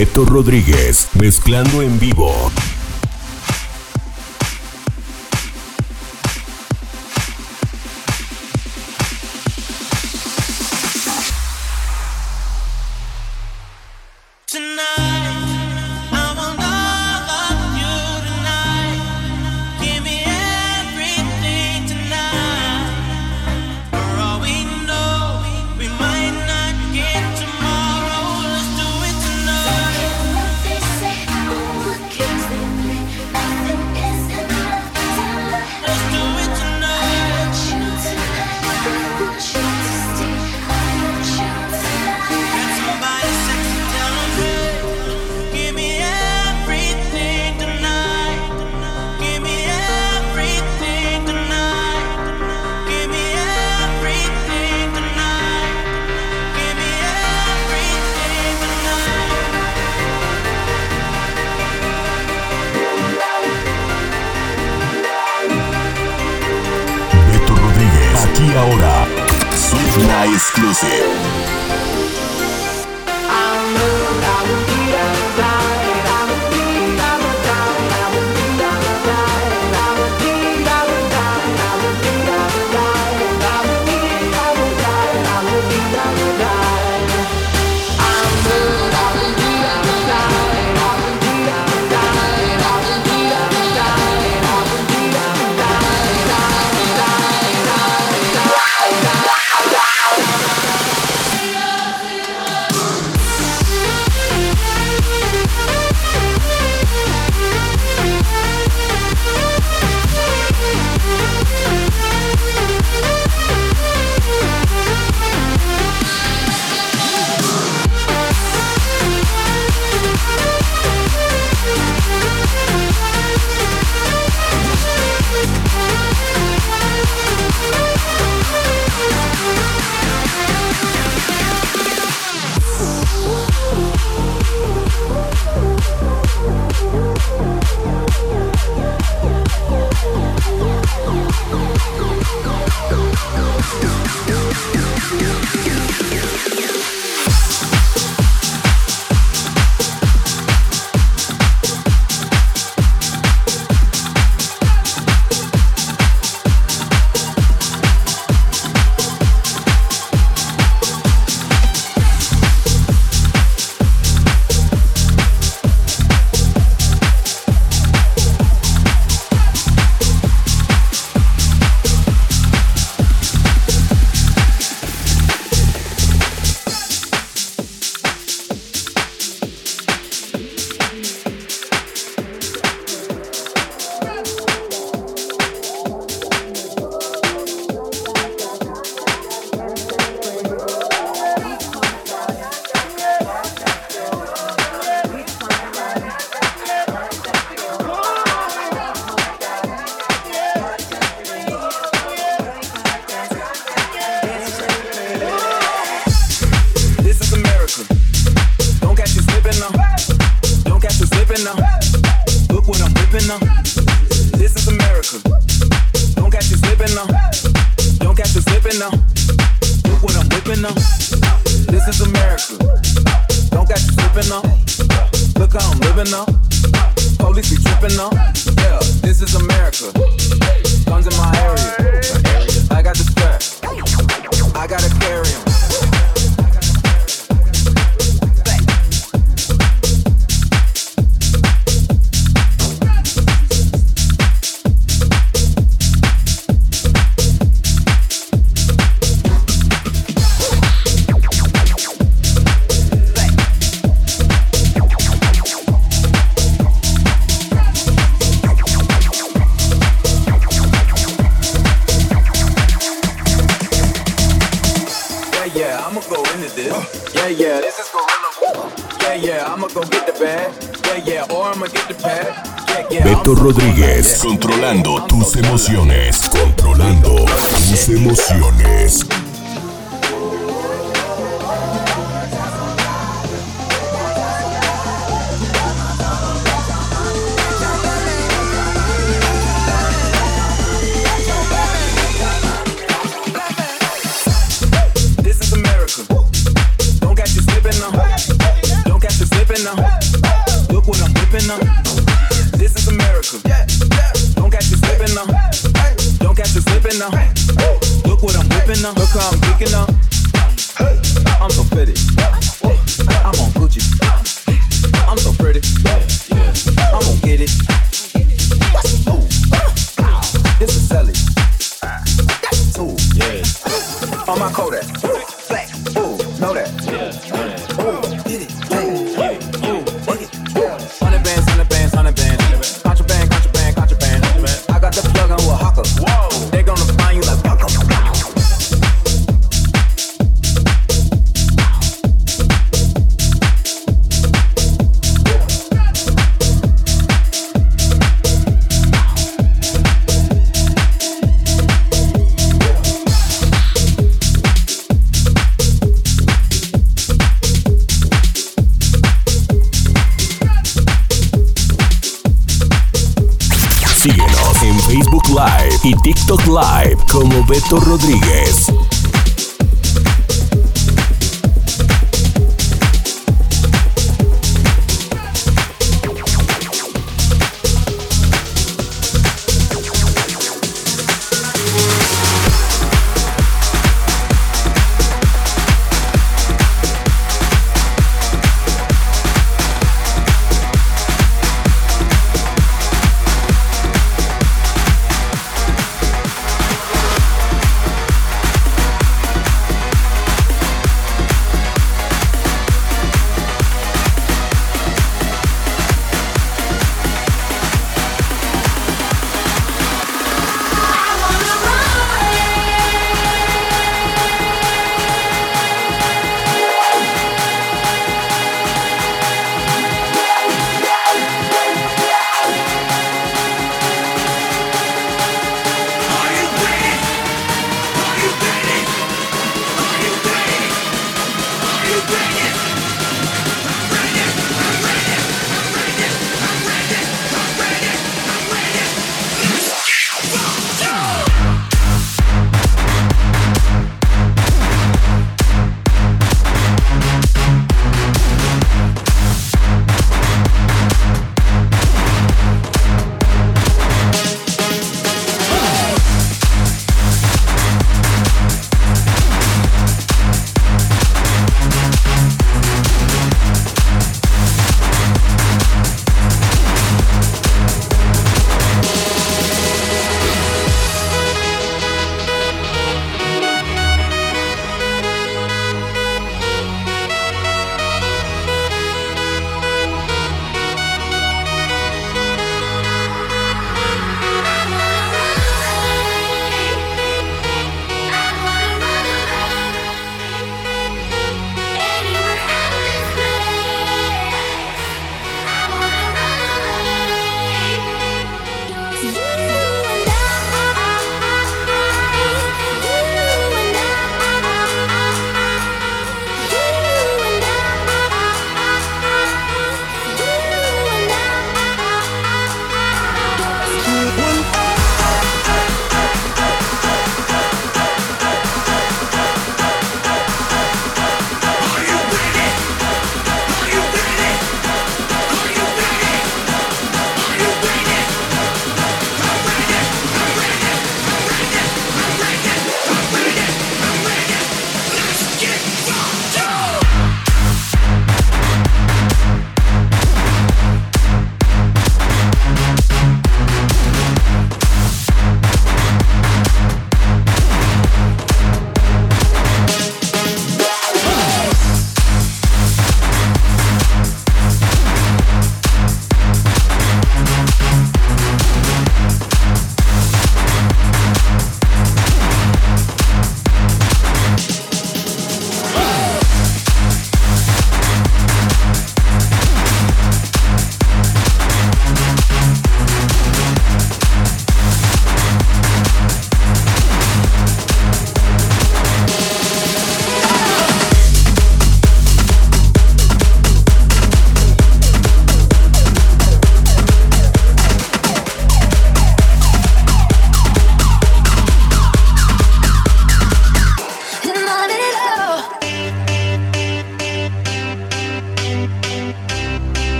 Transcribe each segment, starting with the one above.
Beto Rodríguez, mezclando en vivo. Now. This is America. Don't catch you now. Don't catch you now. Look what I'm whipping now. Look how I'm geeking now. Y TikTok Live como Beto Rodríguez.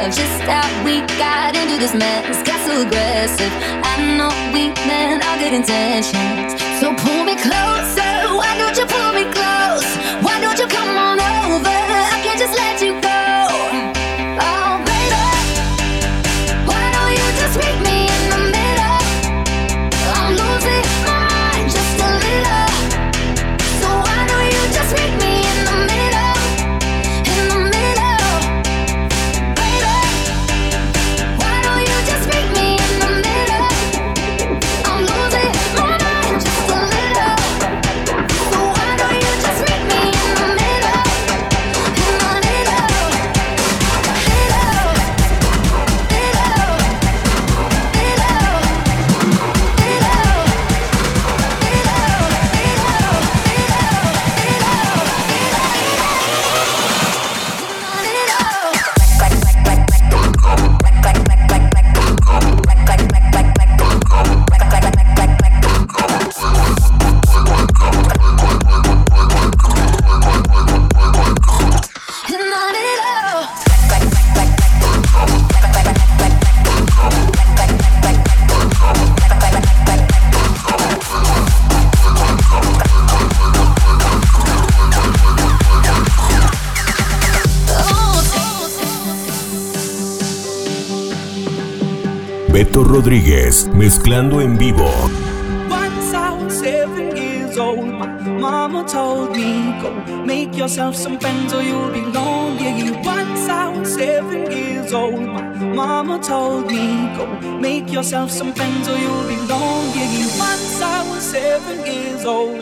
Of just how we got into this mess. Got so aggressive. I know we meant all good intentions. So pull me closer. Why don't you pull me close? Rodríguez, mezclando en vivo. Once I was seven years old, my mama told me, go make yourself some friends or you'll be lonely. Once I was seven years old, my mama told me, go make yourself some friends or you'll be lonely. Once I was seven years old.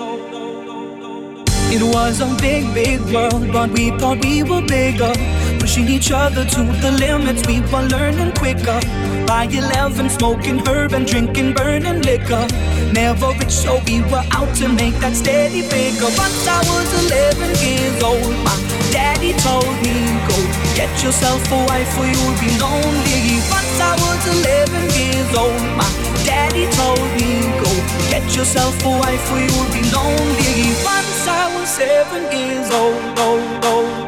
It was a big, big world, but we thought we were bigger. Pushing each other to the limits, we were learning quicker. By 11, smoking herb and drinking burning liquor. Never rich, so we were out to make that steady figure. Once I was 11 years old, my daddy told me, Go get yourself a wife or you'll be lonely. Once I was 11 years old, my daddy told me, Go get yourself a wife or you'll be lonely. Once I was seven years old, old, old, old, old,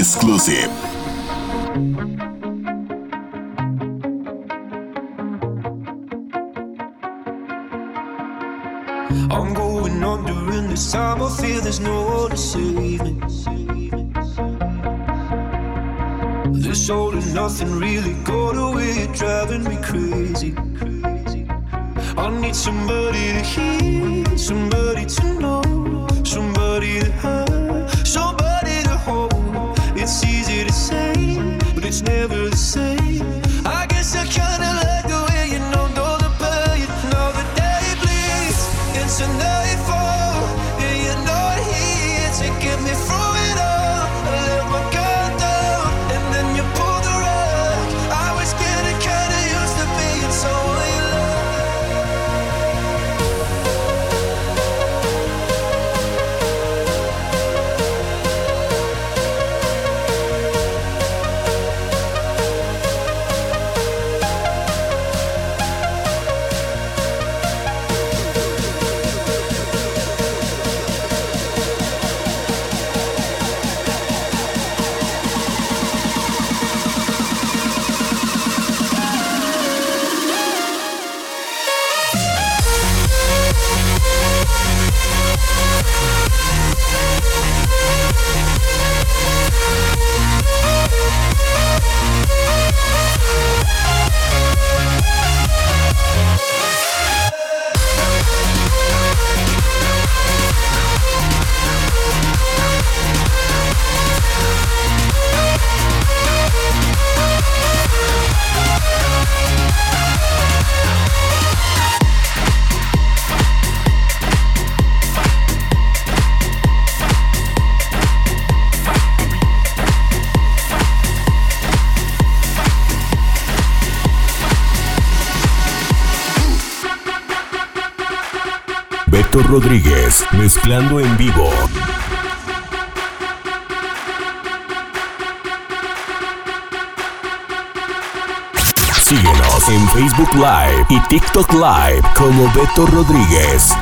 Exclusive. I'm going under, and this time I feel there's no one to save me. This all and nothing really got away, driving me crazy. I need somebody to hear, somebody Rodríguez, mezclando en vivo. Síguenos en Facebook Live y TikTok Live como Beto Rodríguez.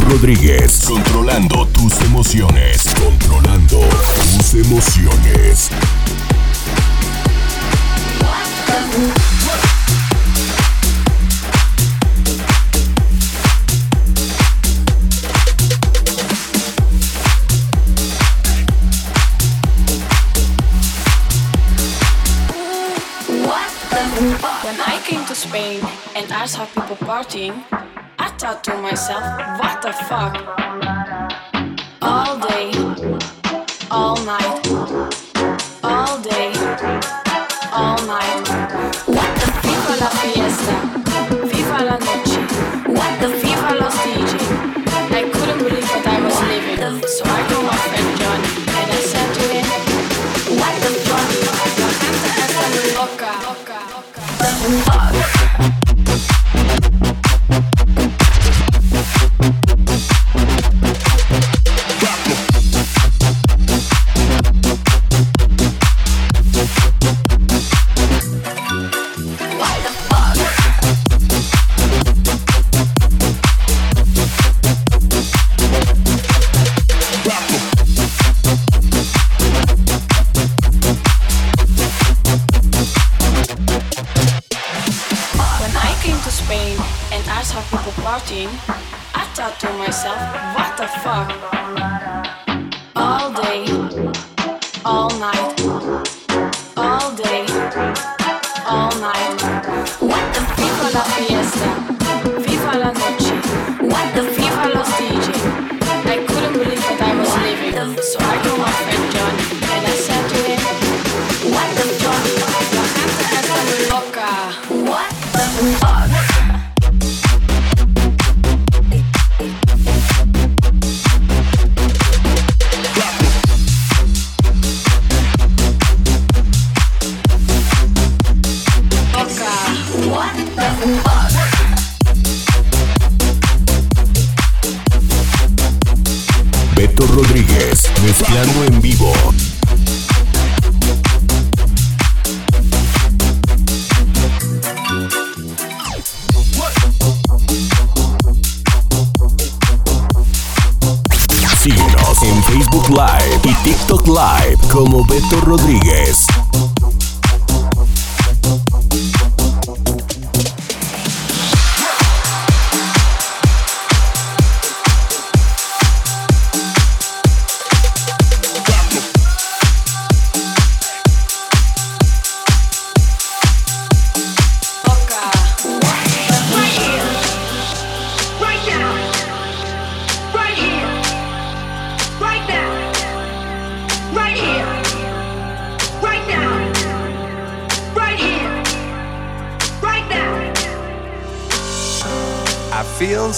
Rodríguez. Controlando tus emociones. Controlando tus emociones. When I came to Spain and I saw people partying, thought to myself, what the fuck? All day, all night, all day, all night. What the FIFA la fiesta, FIFA la noche, what the FIFA los DJ. I couldn't believe what I was living, so I called my friend Johnny and I said to him, what the fuck? La gente está muy loca. The fuck? day, all night. What the fuck about fiesta?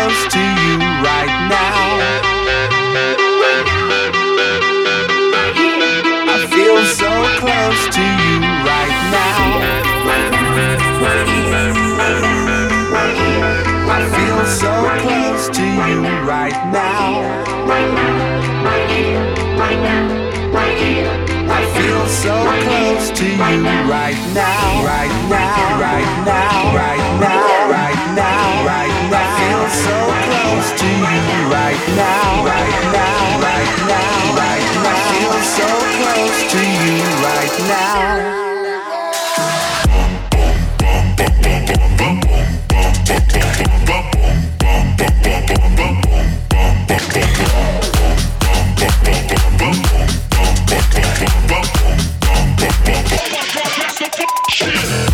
Close to you right now. I feel so close to you right now. I feel so close to you right now. I feel so close to you right now, right now, right now, right now, right now, right now. I feel so close to you right now, right now, right now, right now. I feel so close to you right now. Rodríguez,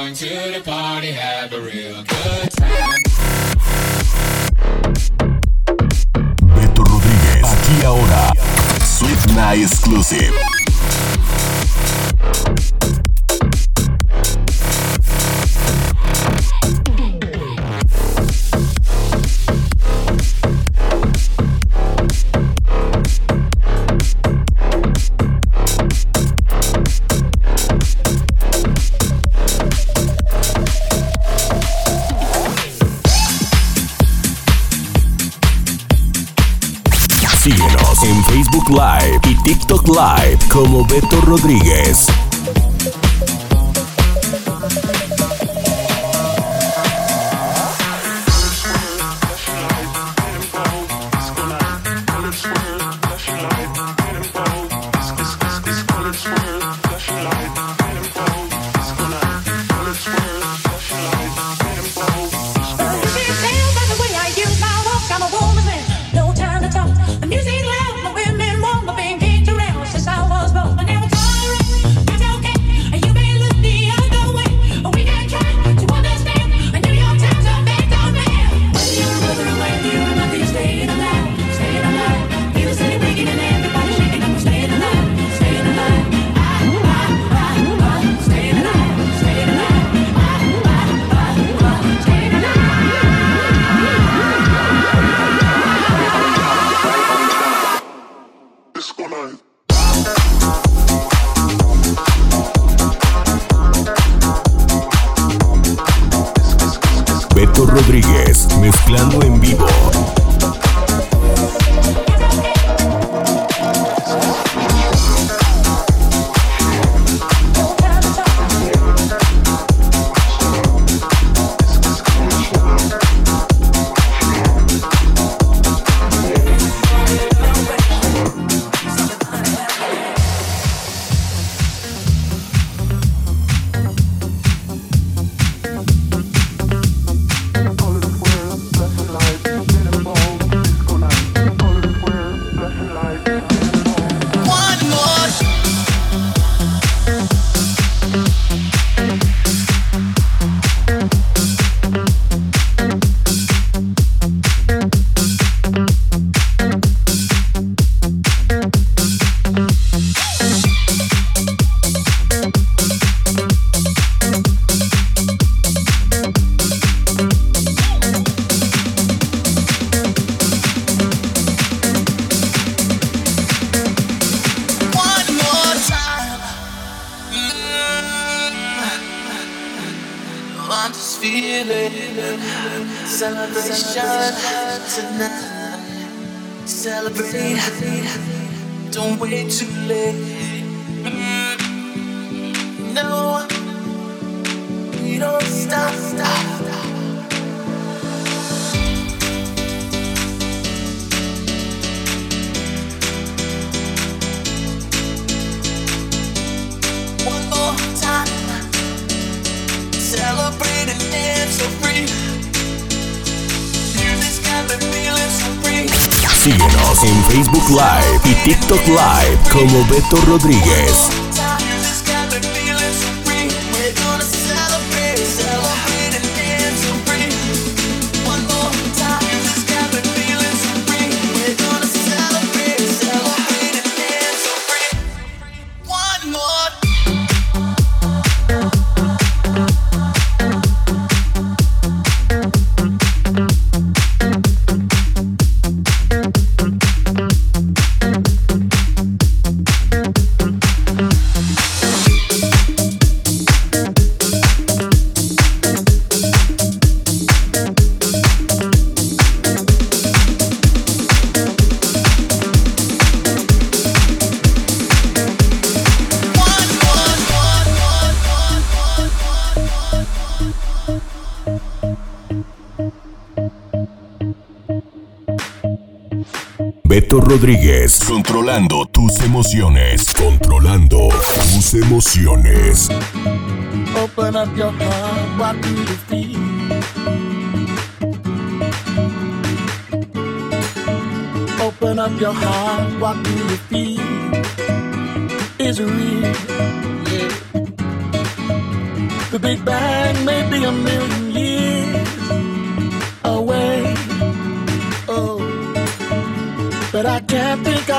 going to the party, have a real good time. Bettho Rodríguez, aquí ahora, Swift Night Exclusive. Live y TikTok Live como Beto Rodríguez. TikTok Live como Beto Rodríguez. Rodríguez. Controlando tus emociones. Controlando tus emociones. Open up your heart, what do you feel? Open up your heart, what do you feel? The Big Bang may be a million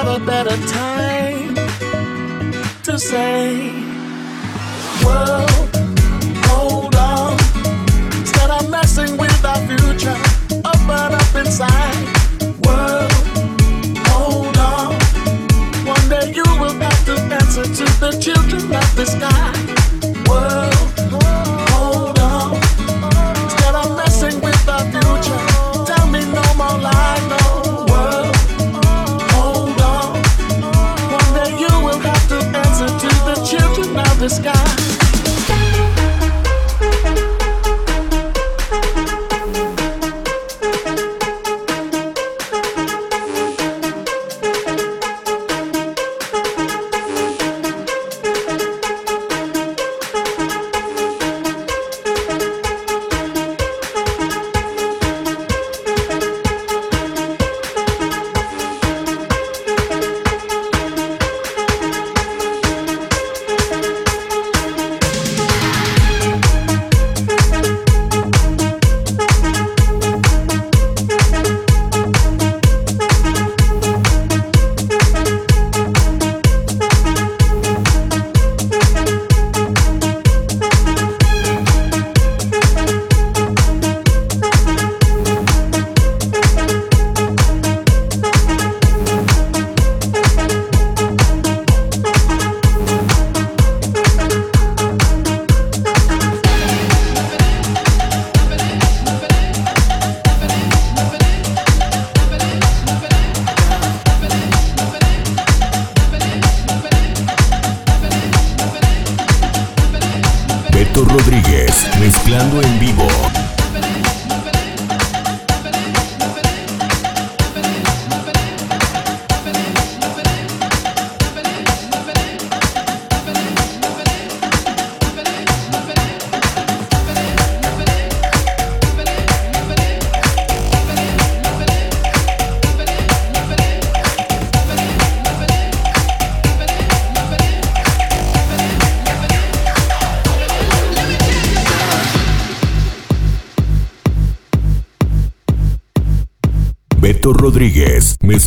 of a better time to say. World, hold on. Instead of messing with our future, open up inside. World, hold on. One day you will have to answer to the children of the sky.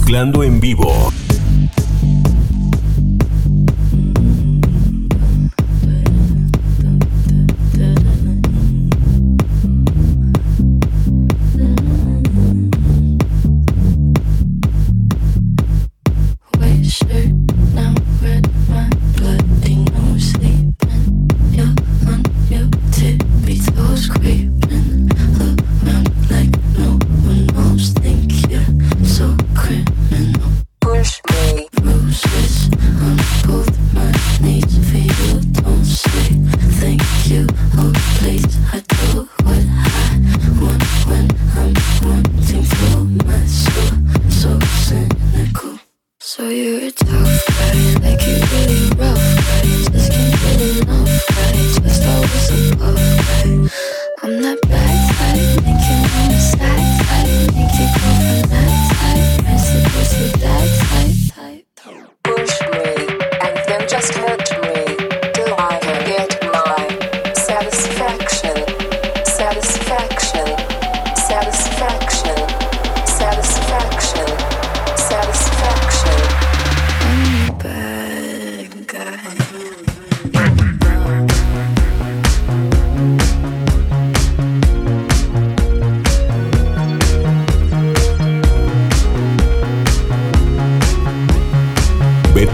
Mezclando en vivo.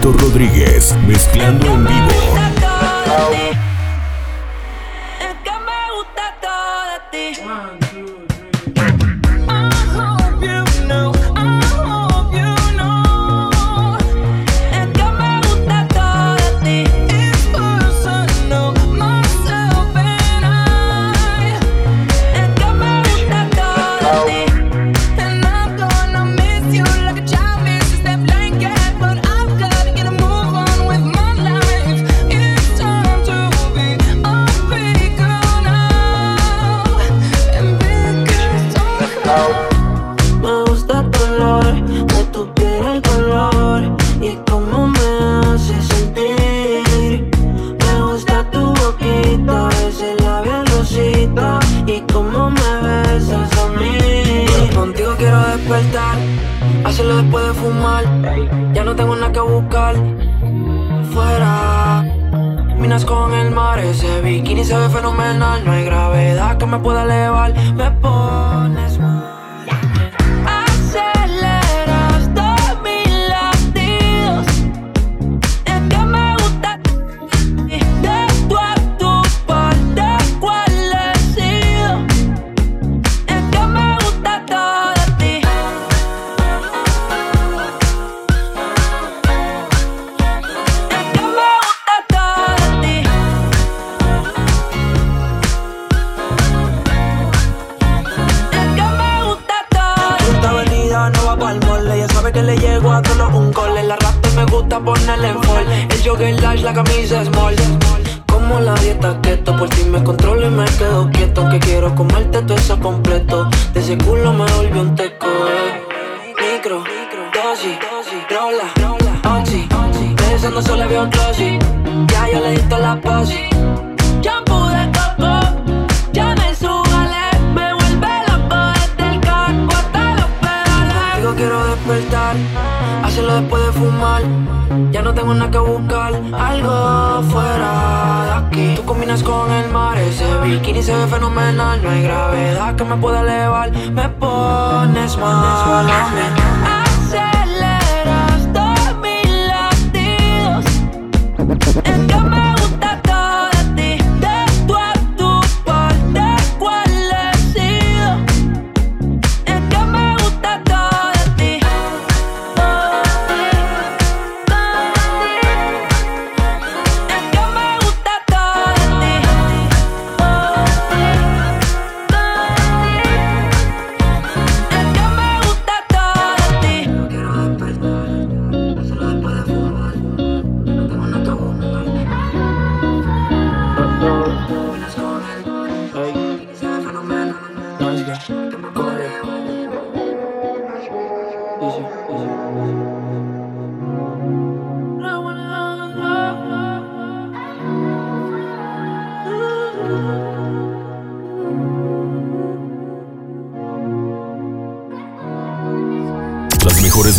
Rodríguez, mezclando en vivo.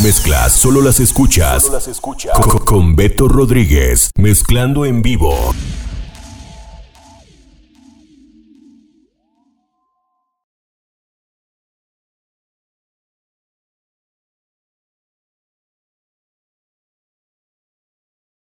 mezclas solo las escuchas, las escuchas. Con, con Beto Rodríguez, mezclando en vivo.